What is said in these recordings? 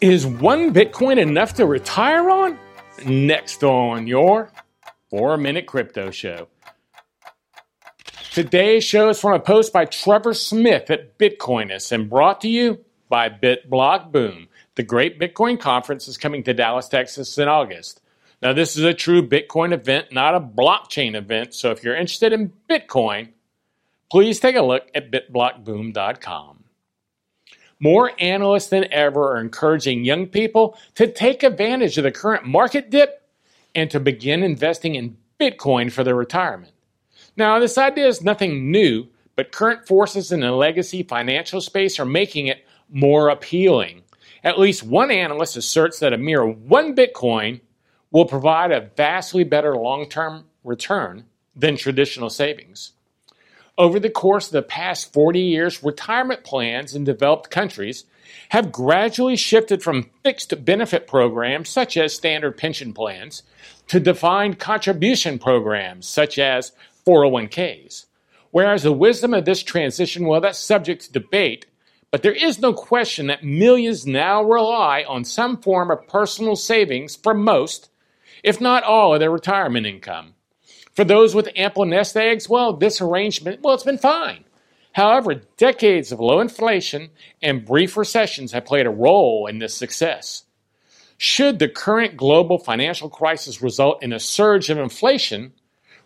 Is one Bitcoin enough to retire on? Next on your 4 Minute Crypto Show. Today's show is from a post by Trevor Smith at Bitcoinist and brought to you by BitBlock Boom. The Great Bitcoin Conference is coming to Dallas, Texas in August. Now, this is a true Bitcoin event, not a blockchain event. So if you're interested in Bitcoin, please take a look at bitblockboom.com. More analysts than ever are encouraging young people to take advantage of the current market dip and to begin investing in Bitcoin for their retirement. Now, this idea is nothing new, but current forces in the legacy financial space are making it more appealing. At least one analyst asserts that a mere one Bitcoin will provide a vastly better long term return than traditional savings. Over the course of the past 40 years, retirement plans in developed countries have gradually shifted from fixed benefit programs, such as standard pension plans, to defined contribution programs, such as 401ks. Whereas the wisdom of this transition, well, that's subject to debate, but there is no question that millions now rely on some form of personal savings for most, if not all, of their retirement income. For those with ample nest eggs, well, this arrangement, well, it's been fine. However, decades of low inflation and brief recessions have played a role in this success. Should the current global financial crisis result in a surge of inflation,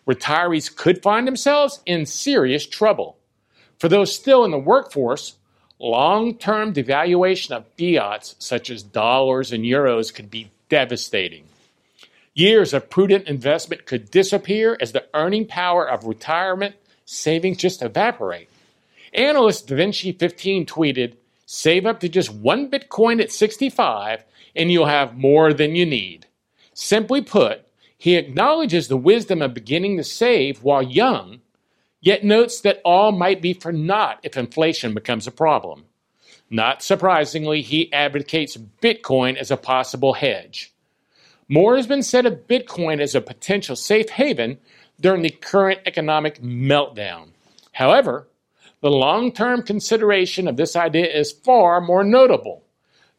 retirees could find themselves in serious trouble. For those still in the workforce, long term devaluation of fiats such as dollars and euros could be devastating. Years of prudent investment could disappear as the earning power of retirement savings just evaporate. Analyst DaVinci15 tweeted, Save up to just one Bitcoin at 65 and you'll have more than you need. Simply put, he acknowledges the wisdom of beginning to save while young, yet notes that all might be for naught if inflation becomes a problem. Not surprisingly, he advocates Bitcoin as a possible hedge. More has been said of Bitcoin as a potential safe haven during the current economic meltdown. However, the long term consideration of this idea is far more notable.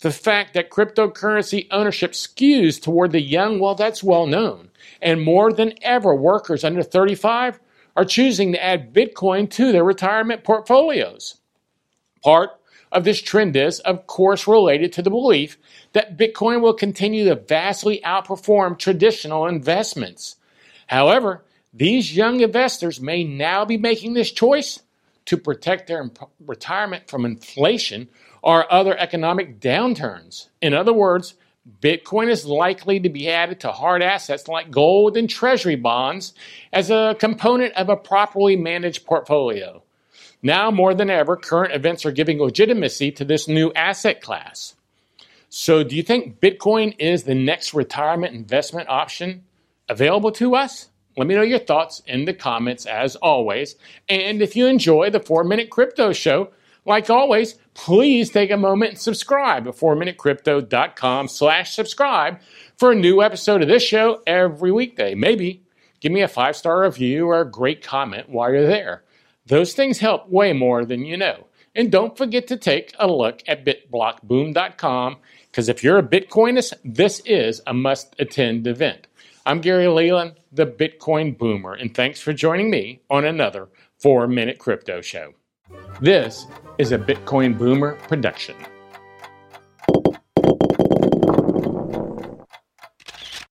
The fact that cryptocurrency ownership skews toward the young, well, that's well known. And more than ever, workers under 35 are choosing to add Bitcoin to their retirement portfolios. Part of this trend is, of course, related to the belief that Bitcoin will continue to vastly outperform traditional investments. However, these young investors may now be making this choice to protect their retirement from inflation or other economic downturns. In other words, Bitcoin is likely to be added to hard assets like gold and treasury bonds as a component of a properly managed portfolio. Now more than ever, current events are giving legitimacy to this new asset class. So, do you think Bitcoin is the next retirement investment option available to us? Let me know your thoughts in the comments as always. And if you enjoy the 4 Minute Crypto Show, like always, please take a moment and subscribe at 4minutecrypto.com slash subscribe for a new episode of this show every weekday. Maybe give me a five-star review or a great comment while you're there. Those things help way more than you know. And don't forget to take a look at bitblockboom.com because if you're a Bitcoinist, this is a must attend event. I'm Gary Leland, the Bitcoin Boomer, and thanks for joining me on another 4 Minute Crypto Show. This is a Bitcoin Boomer production.